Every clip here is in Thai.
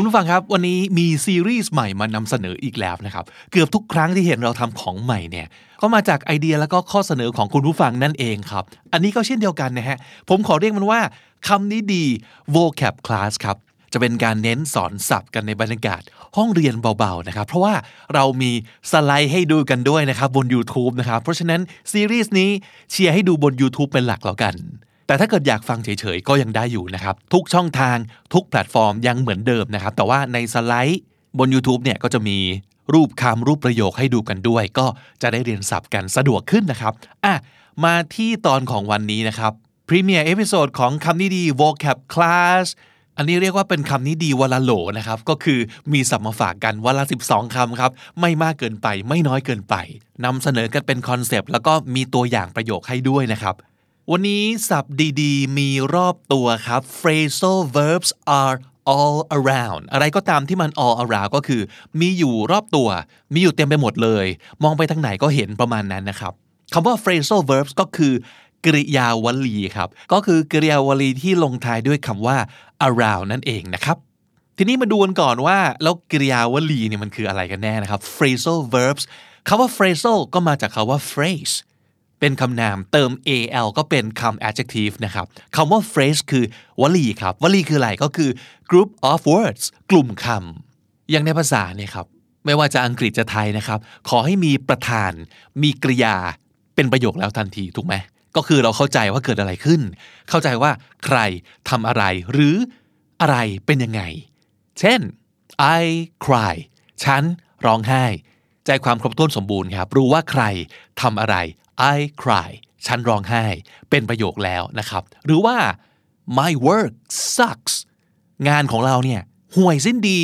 คุณผู้ฟังครับ วันนี้มีซีรีส์ใหม่มานำเสนออีกแล้วนะครับ เกือบทุกครั้งที่เห็นเราทำของใหม่เนี่ยก็มาจากไอเดียแล้วก็ข้อเสนอของคุณผู้ฟังนั่นเองครับ อันนี้ก็เช่นเดียวกันนะฮะ ผมขอเรียกมันว่าคำนี้ดี vocab class ครับจะเป็นการเน้นสอนศัพท์กันในบรรยากาศห้องเรียนเบาๆนะครับ เพราะว่าเรามีสไลด์ให้ดูกันด้วยนะครับบน YouTube นะครับ เพราะฉะนั้นซีรีส์นี้เชียร์ให้ดูบน YouTube เป็นหลักแล้วกัน แต่ถ้าเกิดอยากฟังเฉยๆ ก็ยังได้อยู่นะครับ ทุกช่องทางทุกแพลตฟอร์มยังเหมือนเดิมนะครับ แต่ว่าในสไลด์บน YouTube เนี่ยก็จะมีรูปคำรูปประโยคให้ดูกันด้วย ก็จะได้เรียนศัพท์กันสะดวกขึ้นนะครับอะมาที่ตอนของวันนี้นะครับ premiere episode ของคำนี้ดี vocab class อันนี้เรียกว่าเป็นคำนี้ดีวันละโหลนะครับ ก็คือมีศัพท์มาฝากกันวันละ 12คำครับ ไม่มากเกินไปไม่น้อยเกินไปนำเสนอกันเป็นคอนเซปต์แล้วก็มีตัวอย่างประโยคให้ด้วยนะครับ วันนี้ศัพท์ดีๆ มีรอบตัวครับ phrasal verbs are all around อะไรก็ตามที่มัน all around ก็คือ มีอยู่รอบตัว มีอยู่เต็มไปหมดเลย มองไปทางไหนก็เห็นประมาณนั้นนะครับคำว่า phrasal verbs ก็คือกริยาวลีครับ ก็คือกริยาวลีที่ลงท้ายด้วยคำว่า around นั่นเองนะครับ ทีนี้มาดูกันก่อนว่า แล้วกริยาวลีเนี่ยมันคืออะไรกันแน่นะครับ phrasal verbs คำว่า phrasal ก็มาจากคำว่า phrase เป็นคำนามเติม al ก็เป็นคำ adjective นะครับคำว่า phrase คือวลีครับ วลีคืออะไรก็คือ group of words กลุ่มคำอย่างในภาษาเนี่ยครับ ไม่ว่าจะอังกฤษจะไทยนะครับ ขอให้มีประธาน มีกริยา เป็นประโยคแล้วทันทีถูกไหม ก็คือเราเข้าใจว่าเกิดอะไรขึ้น เข้าใจว่าใครทำอะไร หรืออะไรเป็นยังไง เช่น I cry ฉันร้องไห้ ใจความครบถ้วนสมบูรณ์ครับ รู้ว่าใครทำอะไร I cry ฉันร้องไห้ เป็นประโยคแล้วนะครับ หรือว่า my work sucks งานของเราเนี่ยห่วยสิ้นดี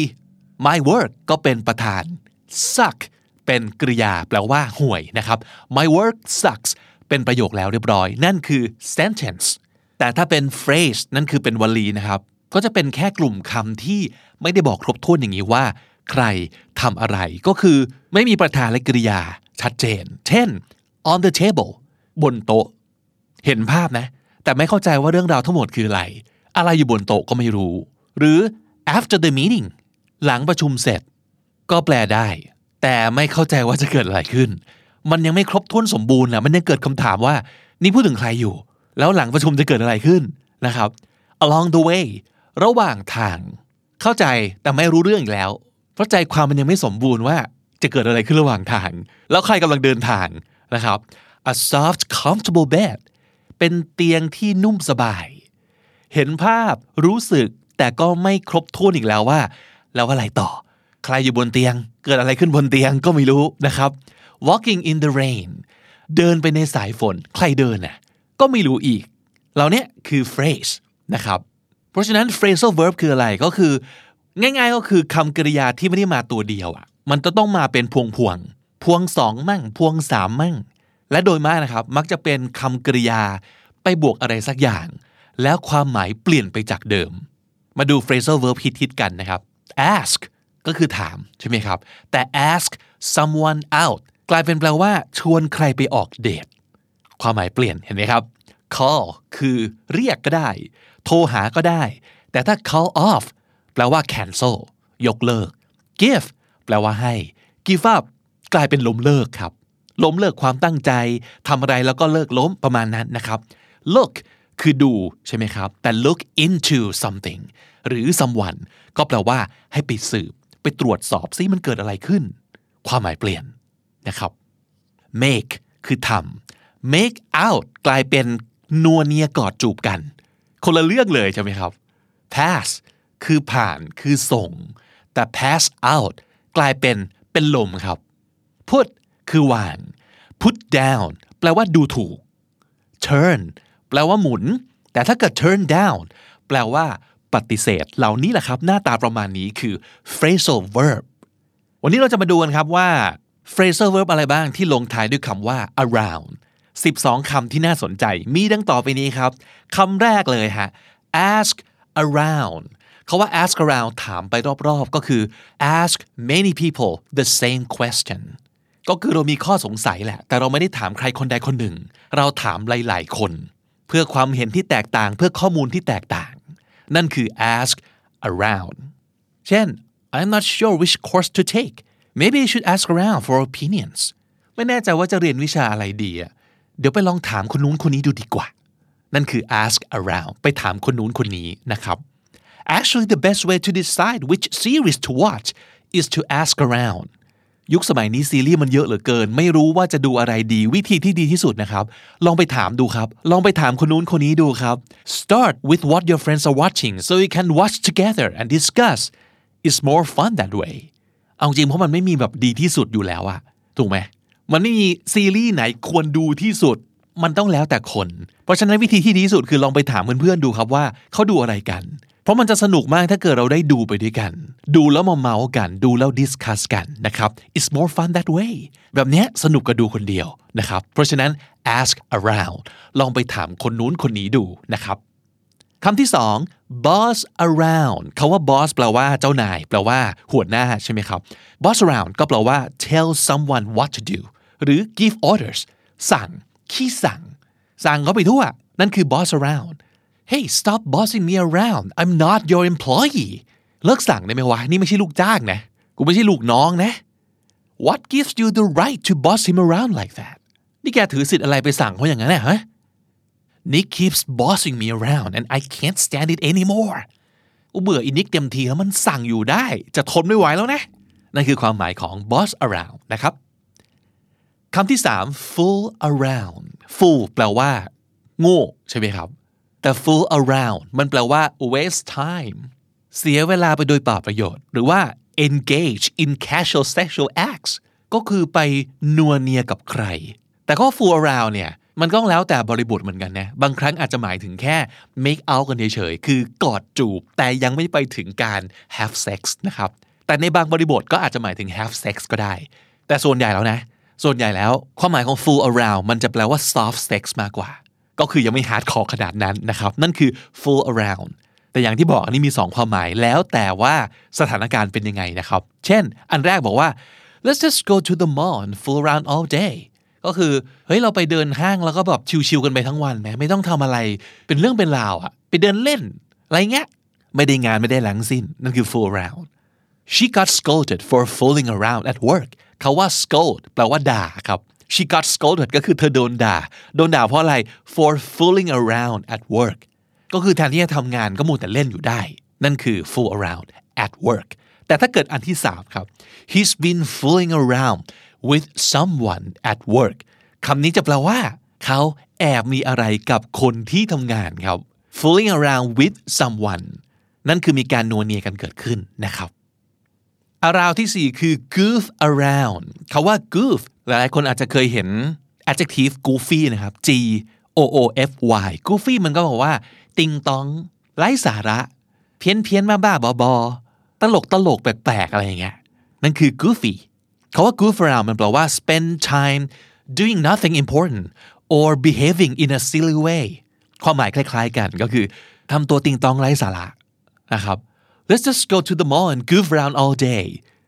my work ก็เป็นประธาน suck เป็นกริยาแปลว่าห่วยนะครับ my work sucks เป็นประโยคแล้วเรียบร้อย นั่นคือ sentence แต่ถ้าเป็น phrase นั่นคือเป็นวลีนะครับ ก็จะเป็นแค่กลุ่มคำที่ไม่ได้บอกครบถ้วนอย่างนี้ว่า ใครทำอะไร ก็คือไม่มีประธานและกริยาชัดเจน เช่น on the table บนโต๊ะ เห็นภาพนะ แต่ไม่เข้าใจว่าเรื่องราวทั้งหมดคืออะไร อะไรอยู่บนโต๊ะก็ไม่รู้ หรือ after the meeting หลังประชุมเสร็จ ก็แปลได้ แต่ไม่เข้าใจว่าจะเกิดอะไรขึ้น มันยังไม่ครบถ้วนสมบูรณ์นะมันยังเกิดคำถามว่า นี่พูดถึงใครอยู่ แล้วหลังประชุมจะเกิดอะไรขึ้นนะครับ along the way ระหว่างทาง เข้าใจแต่ไม่รู้เรื่องอีกแล้ว เพราะใจความมันยังไม่สมบูรณ์ว่าจะเกิดอะไรขึ้นระหว่างทาง แล้วใครกำลังเดินทางนะครับ a soft comfortable bed เป็นเตียงที่นุ่มสบาย เห็นภาพรู้สึกแต่ก็ไม่ครบถ้วนอีกแล้วว่า แล้วอะไรต่อ ใครอยู่บนเตียง เกิดอะไรขึ้นบนเตียงก็ไม่รู้นะครับ walking in the rain เดินไปในสายฝน ใครเดินน่ะก็ไม่รู้อีก เหล่านี้คือ phrase นะครับ เพราะฉะนั้น phrasal verb คืออะไรก็คือ ง่าย ๆ ก็คือคำกริยาที่ไม่ได้มาตัวเดียวอะ มันจะต้องมาเป็นพวงพวงๆพวงสองมั่ง พวงสามมั่ง และโดยมากนะครับ มักจะเป็นคำกริยาไปบวกอะไรสักอย่าง แล้วความหมายเปลี่ยนไปจากเดิม มาดู phrasal verb ฮิตๆกันนะครับ ask ก็คือถามใช่ไหมครับ แต่ ask someone out กลายเป็นแปลว่า ชวนใครไปออกเดท ความหมายเปลี่ยนเห็นไหมครับ call คือเรียกก็ได้ โทรหาก็ได้ แต่ถ้า call off แปลว่า cancel ยกเลิก give แปลว่าให้ give up กลายเป็นล้มเลิกครับ ล้มเลิกความตั้งใจทำอะไรแล้วก็เลิกล้มประมาณนั้นนะครับ look คือดูใช่ไหมครับ แต่ look into something หรือ someone ก็แปลว่าให้ไปสืบ ไปตรวจสอบซิมันเกิดอะไรขึ้น ความหมายเปลี่ยนนะครับ make คือทำ make out กลายเป็นนัวเนียกอดจูบกัน คนละเรื่องเลยใช่ไหมครับ pass คือผ่านคือส่ง แต่ pass out กลายเป็นเป็นลมครับ put คือวาง put down แปลว่าดูถูก turn แปลว่าหมุน แต่ถ้าเกิด turn down แปลว่า ปฏิเสธ เหล่านี้แหละครับ หน้าตาประมาณนี้คือ phrasal verb วันนี้เราจะมาดูกันครับว่า phrasal verb อะไรบ้างที่ลงท้ายด้วยคำว่า around 12 คำที่น่าสนใจ มีดังต่อไปนี้ครับ คำแรกเลยฮะ ask around เขาว่า ask around ถามไปรอบๆ ก็คือ ask many people the same question ก็คือเรามีข้อสงสัยแหละ แต่เราไม่ได้ถามใครคนใดคนหนึ่ง เราถามหลายๆคน เพื่อความเห็นที่แตกต่างเพื่อข้อมูลที่แตกต่าง นั่นคือ ask around เช่น I'm not sure which course to take maybe I should ask around for opinions ไม่แน่ใจว่าจะเรียนวิชาอะไรดี เดี๋ยวไปลองถามคนนู้นคนนี้ดูดีกว่า นั่นคือ ask around ไปถามคนนู้นคนนี้นะครับ Actually the best way to decide which series to watch is to ask around ยุคสมัยนี้ซีรีส์มันเยอะเหลือเกิน ไม่รู้ว่าจะดูอะไรดีวิธีที่ดีที่สุดนะครับ ลองไปถามดูครับ ลองไปถามคนนู้นคนนี้ดูครับ Start with what your friends are watching so you can watch together and discuss it's more fun that way เอาจริงเพราะมันไม่มีแบบดีที่สุดอยู่แล้วอะถูกไหมมันไม่มีซีรีส์ไหนควรดูที่สุด มันต้องแล้วแต่คน เพราะฉะนั้นวิธีที่ดีที่สุดคือลองไปถามเพื่อนๆดูครับว่าเขาดูอะไรกัน เพราะมันจะสนุกมากถ้าเกิดเราได้ดูไปด้วยกัน ดูแล้วมาเมาส์กัน ดูแล้ว discuss กันนะครับ it's more fun that way แบบนี้สนุกกว่าดูคนเดียวนะครับ เพราะฉะนั้น ask around ลองไปถามคนนู้นคนนี้ดูนะครับคำที่สอง boss around คำว่า boss แปลว่าเจ้านาย แปลว่าหัวหน้าใช่ไหมครับ boss around ก็แปลว่า tell someone what to do หรือ give orders สั่ง ขี้สั่ง สั่งเขาไปทั่ว นั่นคือ boss around hey stop bossing me around I'm not your employee เลิกสั่งได้ไหมวะ นี่ไม่ใช่ลูกจ้างนะ กูไม่ใช่ลูกน้องนะ what gives you the right to boss him around like that นี่แกถือสิทธิ์อะไรไปสั่งเขาอย่างนั้นนะฮะ Nick keeps bossing me around and I can't stand it anymore กูเบื่อไอ้ Nick เต็มทีแล้วมันสั่งอยู่ได้ จะทนไม่ไหวแล้วนะ นั่นคือความหมายของ boss around นะครับคำที่สาม fool around fool แปลว่า โง่ ใช่ไหมครับ แต่ fool around มันแปลว่า waste time เสียเวลาไปโดยเปล่าประโยชน์ หรือว่า engage in casual sexual acts ก็คือไปนัวเนียกับใคร แต่ก็ fool around เนี่ยมันก็แล้วแต่บริบทเหมือนกันนะ บางครั้งอาจจะหมายถึงแค่ make out กันเฉยๆ คือกอดจูบ แต่ยังไม่ไปถึงการ have sex นะครับ แต่ในบางบริบทก็อาจจะหมายถึง have sex ก็ได้ แต่ส่วนใหญ่แล้วนะ ส่วนใหญ่แล้วความหมายของ fool around มันจะแปลว่า soft sex มากกว่า ก็คือยังไม่ hard core ขนาดนั้นนะครับ นั่นคือ fool around แต่อย่างที่บอกอันนี้มี 2 ความหมายแล้วแต่ว่าสถานการณ์เป็นยังไงนะครับ เช่น อันแรกบอกว่า let's just go to the mall and fool around all day ก็คือเฮ้ยเราไปเดินห้างแล้วก็แบบชิวๆกันไปทั้งวันแม้ไม่ต้องทำอะไร เป็นเรื่องเป็นราวอะไปเดินเล่นอะไรเงี้ยไม่ได้งานไม่ได้หลังสิ้นนั่นคือ fool around she got scolded for fooling around at work เขาว่า scold แปลว่าด่าครับ she got scolded ก็คือเธอโดนด่า โดนด่าเพราะอะไร for fooling around at work ก็คือแทนที่จะทำงานก็มัวแต่เล่นอยู่ได้ นั่นคือ fool around at work แต่ถ้าเกิดอันที่สามครับ he's been fooling around with someone at work คำนี้จะแปลว่า เขาแอบมีอะไรกับคนที่ทำงานครับ fooling around with someone นั่นคือมีการนัวเนียกันเกิดขึ้นนะครับ around ที่ 4 คือ goof around คาว่า goof หลายๆคนอาจจะเคยเห็น adjective goofy นะครับ G O O F Y goofy มันก็บอกว่า ติงตองไร้สาระ เพี้ยนเพี้ยนบ้าบ้าบอตลกตลกแปลกๆ อะไรอย่างเงี้ยนั่นคือ goofy คาว่า goof around มันแปลว่า spend time doing nothing important or behaving in a silly way ความหมายคล้ายๆกันก็คือทำตัวติงตองไร้สาระนะครับ let's just go to the mall and goof around all day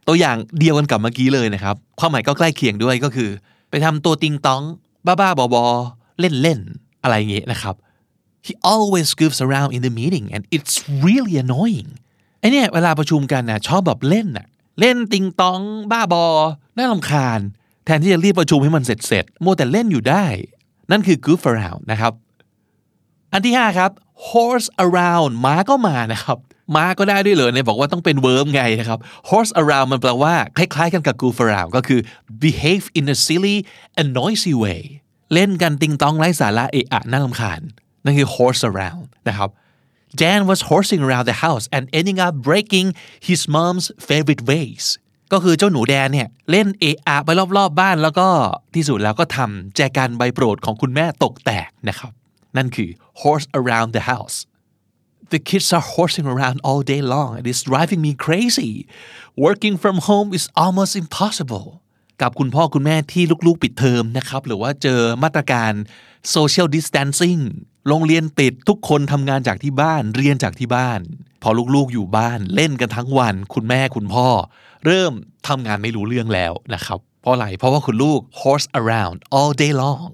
ตัวอย่างเดียวกันกับเมื่อกี้เลยนะครับ ความหมายก็ใกล้เคียงด้วยก็คือ ไปทำตัวติงตอง บ้าๆบอๆเล่นๆ อะไรเงี้ยนะครับ he always goofs around in the meeting and it's really annoying ไอเนี่ยเวลาประชุมกันนะชอบแบบเล่นน่ะเล่นติงตอง บ้าบอ น่าลำคาญ แทนที่จะรีบประชุมให้มันเสร็จเสร็จมัวแต่เล่นอยู่ได้ นั่นคือ goof around นะครับ อันที่ 5 ครับ horse around ม้าก็มานะครับ ม้าก็ได้ด้วยเลยเนี่ยบอกว่าต้องเป็น verb ไงนะครับ horse around มันแปลว่า คล้ายๆกันกับ goof around ก็คือ behave in a silly and noisy way เล่นกันติงตองไร้สาระเอะอะน่ารำคาญนั่นคือ horse around นะครับ Dan was horsing around the house and ending up breaking his mom's favorite vase ก็คือเจ้าหนูแดนเนี่ยเล่นเอะอะไปรอบๆบ้านแล้วก็ที่สุดแล้วก็ทำแจกันใบโปรดของคุณแม่ตกแตกนะครับ นั่นคือ horse around the house The kids are horsing around all day long and it's driving me crazy. Working from home is almost impossible. กับคุณพ่อคุณแม่ที่ลูกๆปิดเทอมนะครับ หรือว่าเจอมาตรการ social distancing โรงเรียนปิดทุกคนทำงานจากที่บ้านเรียนจากที่บ้าน พอลูกๆอยู่บ้านเล่นกันทั้งวัน คุณแม่คุณพ่อ เริ่มทำงานไม่รู้เรื่องแล้วนะครับ เพราะอะไรเพราะว่าคุณลูก horse around all day long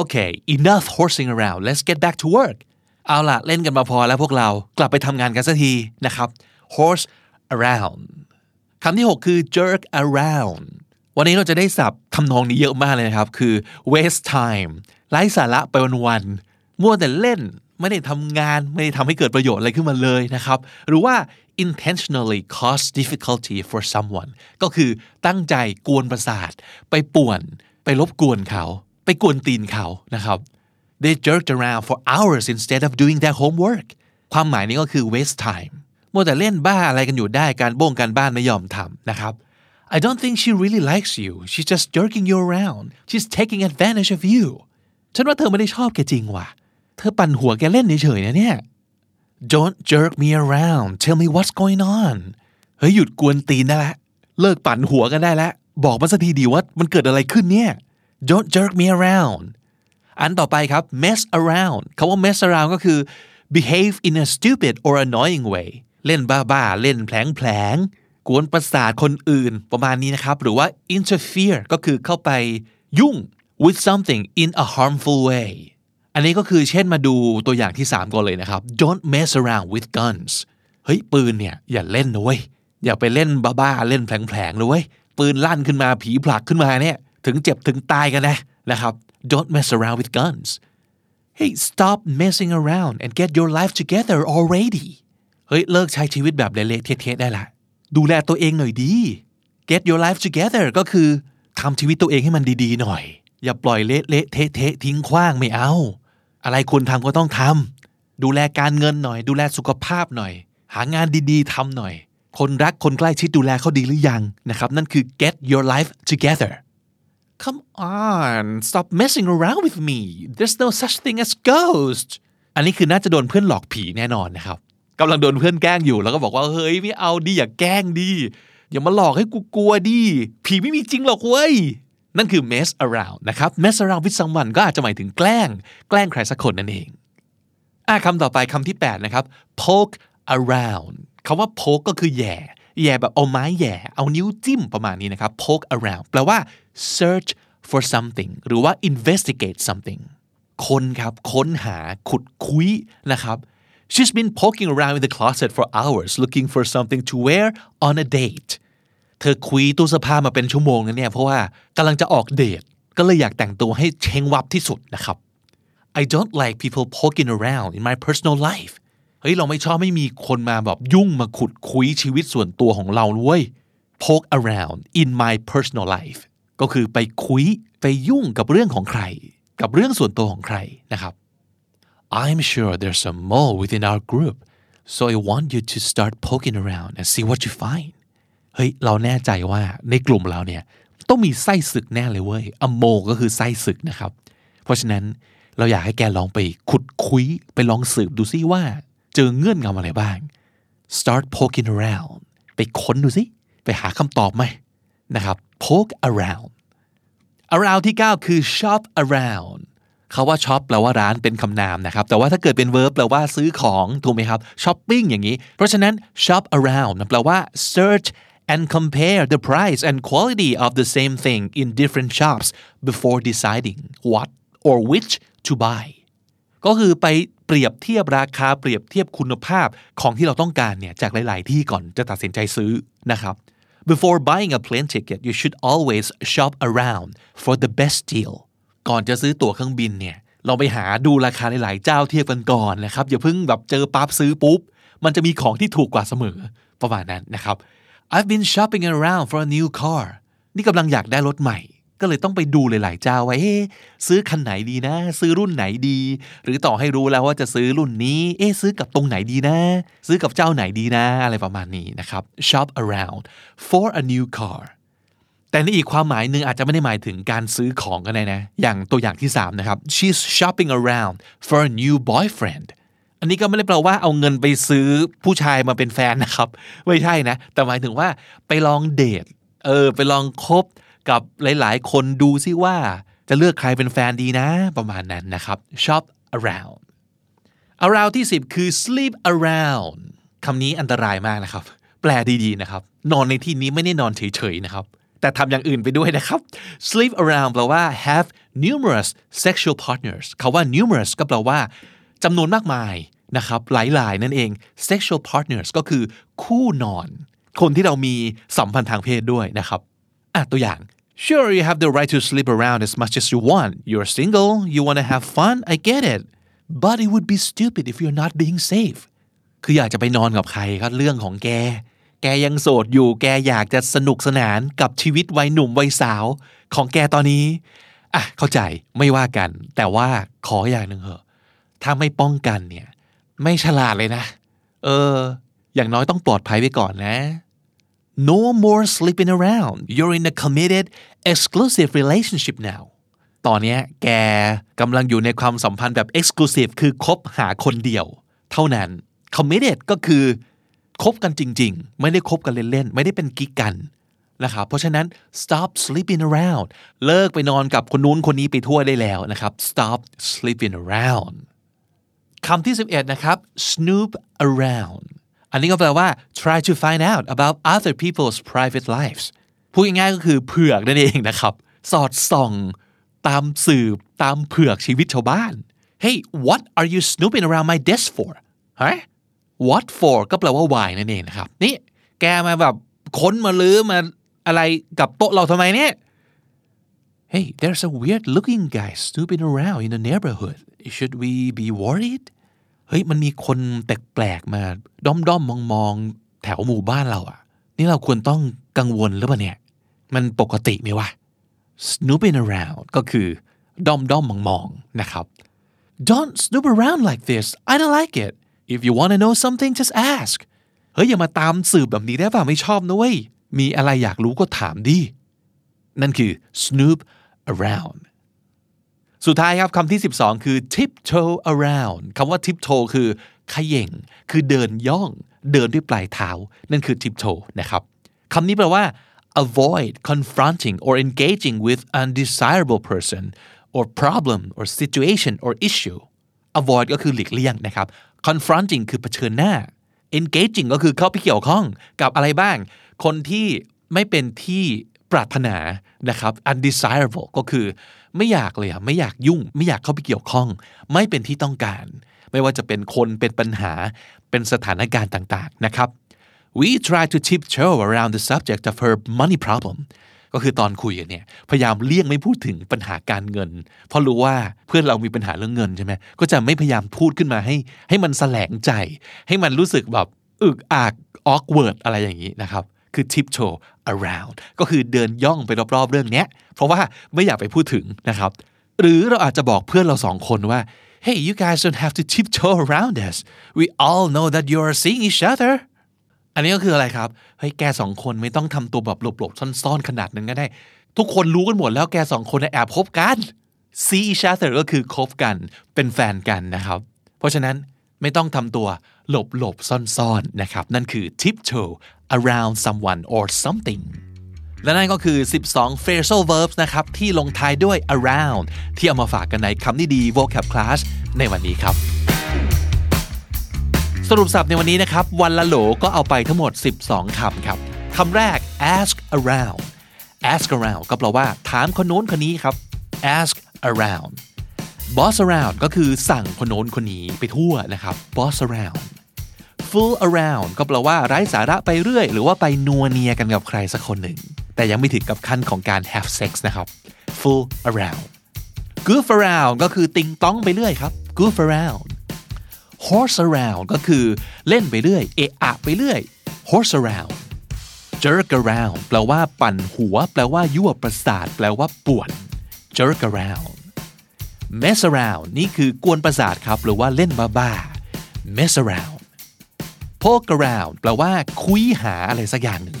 okay enough horsing around let's get back to work เอาล่ะเล่นกันมาพอแล้วพวกเรากลับไปทำงานกันสักทีนะครับ horse around คำที่ 6 คือ jerk around วันนี้เราจะได้สับทำนองนี้เยอะมากเลยนะครับ คือ waste time ไร้สาระไปวันๆมัวแต่เล่นไม่ได้ทำงานไม่ได้ทำให้เกิดประโยชน์อะไรขึ้นมาเลยนะครับ หรือว่า intentionally cause difficulty for someone ก็คือตั้งใจกวนประสาท ไปป่วน ไปรบกวนเขา ไปกวนตีนเขานะครับ they jerked around for hours instead of doing their homework ความหมายนี้ก็คือ waste time มัวแต่เล่นบ้าอะไรกันอยู่ได้การบ้งการบ้านไม่ยอมทำนะครับ I don't think she really likes you she's just jerking you around she's taking advantage of you ฉันว่าเธอไม่ได้ชอบแกจริงว่ะ เธอปั่นหัวแกเล่นเฉยๆนะเนี่ย Don't jerk me around tell me what's going on เฮ้ยหยุดกวนตีนได้แล้วเลิกปั่นหัวกันได้แล้วบอกมาสักทีดีว่ามันเกิดอะไรขึ้นเนี่ย Don't jerk me around อันต่อไปครับ mess around คาว่า mess around ก็คือ behave in a stupid or annoying way เล่นบ้าๆ เล่นแผลงๆกวนประสาทคนอื่นประมาณนี้นะครับ หรือว่า interfere ก็คือเข้าไปยุ่ง with something in a harmful way อันนี้ก็คือเช่นมาดูตัวอย่างที่ 3ก่อนเลยนะครับ don't mess around with guns เฮ้ย ปืนเนี่ย อย่าเล่นนะเว้ย อย่าไปเล่นบ้าๆ เล่นแผลงๆเลยเว้ย ปืนลั่นขึ้นมาผีผลักขึ้นมาเนี่ย ถึงเจ็บถึงตายกันนะนะครับ don't mess around with guns hey stop messing around and get your life together already เฮ้ยเลิกใช้ชีวิตแบบเละๆเทะๆได้ละดูแลตัวเองหน่อยดี get your life together ก็คือทำชีวิตตัวเองให้มันดีๆหน่อย อย่าปล่อยเละๆเทะๆทิ้งขว้างไม่เอา อะไรควรทำก็ต้องทำดูแลการเงินหน่อย ดูแลสุขภาพหน่อย หางานดีๆทำหน่อย คนรักคนใกล้ชิดดูแลเขาดีหรือยังนะครับ นั่นคือ get your life together Come on stop messing around with me there's no such thing as ghost อันนี้คือน่าจะโดนเพื่อนหลอกผีแน่นอนนะครับกำลังโดนเพื่อนแกล้งอยู่แล้วก็บอกว่าเฮ้ยไม่เอาดิอย่าแกล้งดิอย่ามาหลอกให้กูกลัวดิผีไม่มีจริงหรอกเว้ยนั่นคือ mess around นะครับ mess around with someone ก็อาจจะหมายถึงแกล้ง แกล้งใครสักคนนั่นเองอะคำต่อไปคำที่ 8 นะครับ poke around คำว่า poke ก็คือแย่ แย่แบบเอาไม้แย่เอานิ้วจิ้มประมาณนี้นะครับ poke around แปลว่า search for something หรือว่า investigate something คนครับ ค้นหาขุดคุยนะครับ she's been poking around in the closet for hours looking for something to wear on a date เธอคุยตู้เสื้อผ้ามาเป็นชั่วโมงนะเนี่ยเพราะว่ากำลังจะออกเดทก็เลยอยากแต่งตัวให้เชงวับที่สุดนะครับ I don't like people poking around in my personal life เฮ้ยเราไม่ชอบไม่มีคนมาแบบยุ่งมาขุดคุยชีวิตส่วนตัวของเราเว้ย poke around in my personal life ก็คือไปคุยไปยุ่งกับเรื่องของใคร กับเรื่องส่วนตัวของใครนะครับ I'm sure there's a mole within our group so I want you to start poking around and see what you find เฮ้ยเราแน่ใจว่าในกลุ่มเราเนี่ยต้องมีไส้ศึกแน่เลยเว้ยอโมก็คือไส้ศึกนะครับ เพราะฉะนั้นเราอยากให้แกลองไปขุดคุยไปลองสืบดูซิว่า อเงื่อนงำอะไรบ้าง start poking around ไปค้นดูซิไปหาคำตอบไหมนะครับ poke around around ที่ 9 คือ shop around เขาว่า shop แปลว่าร้านเป็นคำนามนะครับ แต่ว่าถ้าเกิดเป็น verb แปลว่าซื้อของถูกไหมครับ shopping อย่างนี้ เพราะฉะนั้น shop around แปลว่า search and compare the price and quality of the same thing in different shops before deciding what or which to buy ก็คือไป เปรียบเทียบราคาเปรียบเทียบคุณภาพของที่เราต้องการเนี่ยจากหลาย ๆ ที่ก่อนจะตัดสินใจซื้อนะครับ Before buying a plane ticket you should always shop around for the best deal ก่อนจะซื้อตั๋วเครื่องบินเนี่ยเราไปหาดูราคาหลาย ๆ เจ้าเทียบกันก่อนนะครับอย่าเพิ่งแบบเจอปั๊บซื้อปุ๊บ มันจะมีของที่ถูกกว่าเสมอประมาณนั้นนะครับ I've been shopping around for a new car นี่กำลังอยากได้รถใหม่ ก็เลยต้องไปดูหลาย ๆ เจ้าไว้ซื้อคันไหนดีนะ ซื้อรุ่นไหนดี หรือต่อให้รู้แล้วว่าจะซื้อรุ่นนี้ เอ๊ซื้อกับตรงไหนดีนะ ซื้อกับเจ้าไหนดีนะ อะไรประมาณนี้นะครับ shop around for a new car แต่ในอีกความหมายหนึ่งอาจจะไม่ได้หมายถึงการซื้อของก็ได้นะ อย่างตัวอย่างที่ 3 นะครับ she's shopping around for a new boyfriend อันนี้ก็ไม่ได้แปลว่าเอาเงินไปซื้อผู้ชายมาเป็นแฟนนะครับ ไม่ใช่นะ แต่หมายถึงว่าไปลองเดท เออ ไปลองคบ กับหลายๆ คนดูซิว่าจะเลือกใครเป็นแฟนดีนะ ประมาณนั้นนะครับ shop around around ที่ 10 คือ sleep around คำนี้อันตรายมากนะครับ แปลดีๆนะครับ นอนในที่นี้ไม่ได้นอนเฉยๆนะครับ แต่ทำอย่างอื่นไปด้วยนะครับ sleep around แปลว่า have numerous sexual partners คาว่า numerous ก็แปลว่าจำนวนมากมายนะครับหลายๆ นั่นเอง sexual partners ก็คือคู่นอน คนที่เรามีสัมพันธ์ทางเพศด้วยนะครับ อะตัวอย่าง Sure you have the right to sleep around as much as you want you're single you want to have fun I get it but it would be stupid if you're not being safe คืออยากจะไปนอนกับใครก็เรื่องของแก แกยังโสดอยู่ แกอยากจะสนุกสนานกับชีวิตวัยหนุ่มวัยสาว ของแกตอนนี้ อะ เข้าใจไม่ว่ากัน แต่ว่าขออย่างหนึ่งเหอะ ถ้าไม่ป้องกันเนี่ย ไม่ฉลาดเลยนะ เออ อย่างน้อยต้องปลอดภัยไว้ก่อนนะ no more sleeping around you're in a committed exclusive relationship now ตอนนี้แกกำลังอยู่ในความสัมพันธ์แบบ exclusive คือคบหาคนเดียว เท่านั้น committed ก็คือคบกันจริง ๆ ไม่ได้คบกันเล่นๆ ไม่ได้เป็นกิ๊กกันนะครับเพราะฉะนั้น stop sleeping around เลิกไปนอนกับคนนู้นคนนี้ไปทั่วได้แล้วนะครับ stop sleeping around คำที่ 11 นะครับ snoop around อันนี้ก็แปลว่า try to find out about other people's private lives พูดง่ายๆก็คือเผือกนั่นเองนะครับ สอดส่องตามสืบตามเผือกชีวิตชาวบ้าน Hey what are you snooping around my desk for ฮะ what for ก็แปลว่า why นั่นเองนะครับ นี่แกมาแบบค้นมาลื้อมาอะไรกับโต๊ะเราทำไมเนี่ย Hey there's a weird looking guy snooping around in the neighborhood should we be worried เฮ้ยมันมีคนแปลกๆมาด้อมด้อมมองมองแถวหมู่บ้านเราอะนี่เราควรต้องกังวลหรือเปล่าเนี่ย มันปกติไหมวะ snooping around ก็คือด้อมด้อมมองมองนะครับ don't snoop around like this I don't like it if you want to know something just ask เฮ้ยอย่ามาตามสืบแบบนี้ได้ป่ะไม่ชอบนะเว้ย มีอะไรอยากรู้ก็ถามดิ นั่นคือ snoop around สุดท้ายครับคำที่ 12 คือ tiptoe around คำว่า tiptoe คือขย่ง คือเดินย่อง เดินด้วยปลายเท้า นั่นคือ tiptoe นะครับคำนี้แปลว่า avoid confronting or engaging with undesirable person or problem or situation or issue avoid ก็คือหลีกเลี่ยงนะครับ confronting คือเผชิญหน้า engaging ก็คือเข้าไปเกี่ยวข้องกับอะไรบ้าง คนที่ไม่เป็นที่ ปรารถนานะครับ undesirable ก็คือไม่อยากเลยอะไม่อยากยุ่ง ไม่อยากเข้าไปเกี่ยวข้อง ไม่เป็นที่ต้องการ ไม่ว่าจะเป็นคนเป็นปัญหาเป็นสถานการณ์ต่างๆนะครับ we try to tiptoe around the subject of her money problem ก็คือตอนคุยกันเนี่ยพยายามเลี่ยงไม่พูดถึงปัญหาการเงิน เพราะรู้ว่าเพื่อนเรามีปัญหาเรื่องเงินใช่ไหมก็จะไม่พยายามพูดขึ้นมาให้ ให้มันแสลงใจ ให้มันรู้สึกแบบอึกอัก awkward อะไรอย่างนี้นะครับ คือ tiptoe around ก็คือเดินย่องไปรอบๆเรื่องนี้เพราะว่าไม่อยากไปพูดถึงนะครับ หรือเราอาจจะบอกเพื่อนเราสองคนว่า hey you guys don't have to tiptoe around us we all know that you are seeing each other อันนี้ก็คืออะไรครับ เฮ้ยแกสองคนไม่ต้องทำตัวแบบหลบๆซ่อนๆขนาดนั้นก็ได้ ทุกคนรู้กันหมดแล้วแกสองคนแอบคบกัน see each other ก็คือคบกันเป็นแฟนกันนะครับ เพราะฉะนั้นไม่ต้องทำตัว หลบๆซ่อนๆนะครับ นั่นคือ tiptoe around someone or something และนั่นก็คือ 12 phrasal verbs นะครับ ที่ลงท้ายด้วย around ที่เอามาฝากกันในคำนี้ดี vocab class ในวันนี้ครับ สรุปสับในวันนี้นะครับ วันละโหลก็เอาไปทั้งหมด 12คำครับคำแรก ask around ask around ก็แปลว่า ถามคนโน้นคนนี้ครับ ask around boss around ก็คือสั่งคนโน้นคนนี้ไปทั่วนะครับ boss around fool around ก็แปลว่าไร้สาระไปเรื่อย หรือว่าไปนัวเนียกันกับใครสักคนหนึ่ง แต่ยังไม่ถึงกับขั้นของการ have sex นะครับ fool around goof around ก็คือติงต้องไปเรื่อยครับ goof around horse around ก็คือเล่นไปเรื่อย เอะอะไปเรื่อย horse around jerk around แปลว่าปั่นหัว แปลว่ายั่วประสาท แปลว่าป่วน jerk around mess around นี่คือกวนประสาทครับ หรือว่าเล่นบ้าๆ mess around poke around แปลว่าคุยหาอะไรสักอย่างหนึ่ง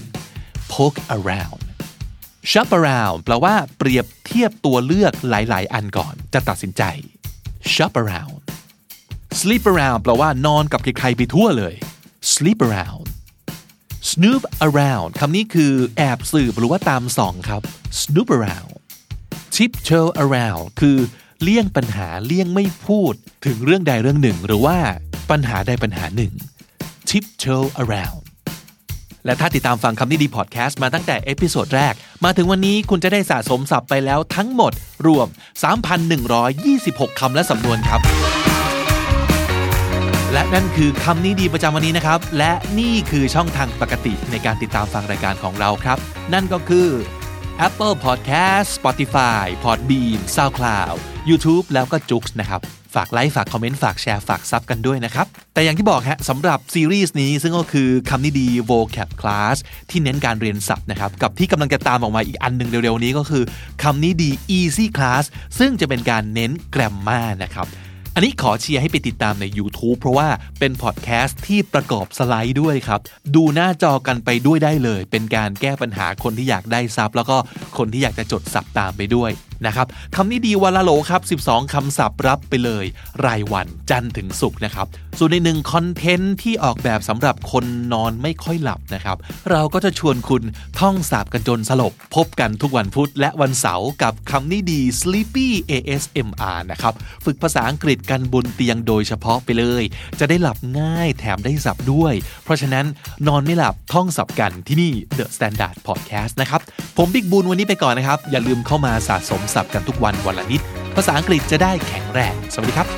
poke around shop around แปลว่าเปรียบเทียบตัวเลือกหลาย ๆ อันก่อนจะตัดสินใจ shop around sleep around แปลว่านอนกับใครๆไปทั่วเลย sleep around snoop around คำนี้คือแอบสืบหรือว่าตามส่องครับ snoop around tiptoe around คือเลี่ยงปัญหาเลี่ยงไม่พูดถึงเรื่องใดเรื่องหนึ่ง หรือว่าปัญหาใดปัญหาหนึ่ง tiptoe around และถ้าติดตามฟังคำนี้ดีพอดแคสต์มาตั้งแต่ episode แรก มาถึงวันนี้คุณจะได้สะสมศัพท์ไปแล้วทั้งหมด รวม 3,126 คำและสำนวนครับ และนั่นคือคำนี้ดีประจำวันนี้นะครับ และนี่คือช่องทางปกติในการติดตามฟังรายการของเราครับ นั่นก็คือ Apple Podcast Spotify Podbean SoundCloud YouTube แล้วก็ j o o x นะครับ ฝากไลค์ฝากคอมเมนต์ฝากแชร์ฝากซับกันด้วยนะครับ แต่อย่างที่บอกฮะสำหรับซีรีส์นี้ซึ่งก็คือคำนี้ดี vocab class ที่เน้นการเรียนศัพท์นะครับกับที่กำลังจะตามออกมาอีกอันหนึ่งเร็วๆนี้ก็คือคำนี้ดี easy class ซึ่งจะเป็นการเน้น grammar นะครับอันนี้ขอเชียร์ให้ไปติดตามใน YouTube เพราะว่าเป็นพอดแคสต์ที่ประกอบสไลด์ด้วยครับ ดูหน้าจอกันไปด้วยได้เลย เป็นการแก้ปัญหาคนที่อยากได้ซับแล้วก็คนที่อยากจะจดซับตามไปด้วย นะครับคำนี้ดีวันละโหลครับ 12คำศัพท์รับไปเลย รายวันจันทร์ถึงศุกร์นะครับ ส่วนในหนึ่งคอนเทนต์ที่ออกแบบสำหรับคนนอนไม่ค่อยหลับนะครับ เราก็จะชวนคุณท่องศัพท์กันจนสลบ พบกันทุกวันพุธและวันเสาร์กับคำนี้ดี Sleepy ASMR นะครับ ฝึกภาษาอังกฤษกันบนเตียงโดยเฉพาะไปเลย จะได้หลับง่ายแถมได้สับด้วย เพราะฉะนั้นนอนไม่หลับท่องสับกันที่นี่ The Standard Podcast นะครับ ผมบิ๊กบูลวันนี้ไปก่อนนะครับ อย่าลืมเข้ามาสะสมศัพท์กันทุกวันวันละนิด ภาษาอังกฤษจะได้แข็งแรง สวัสดีครับ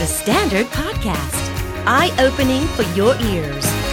The Standard Podcast, eye opening for your ears.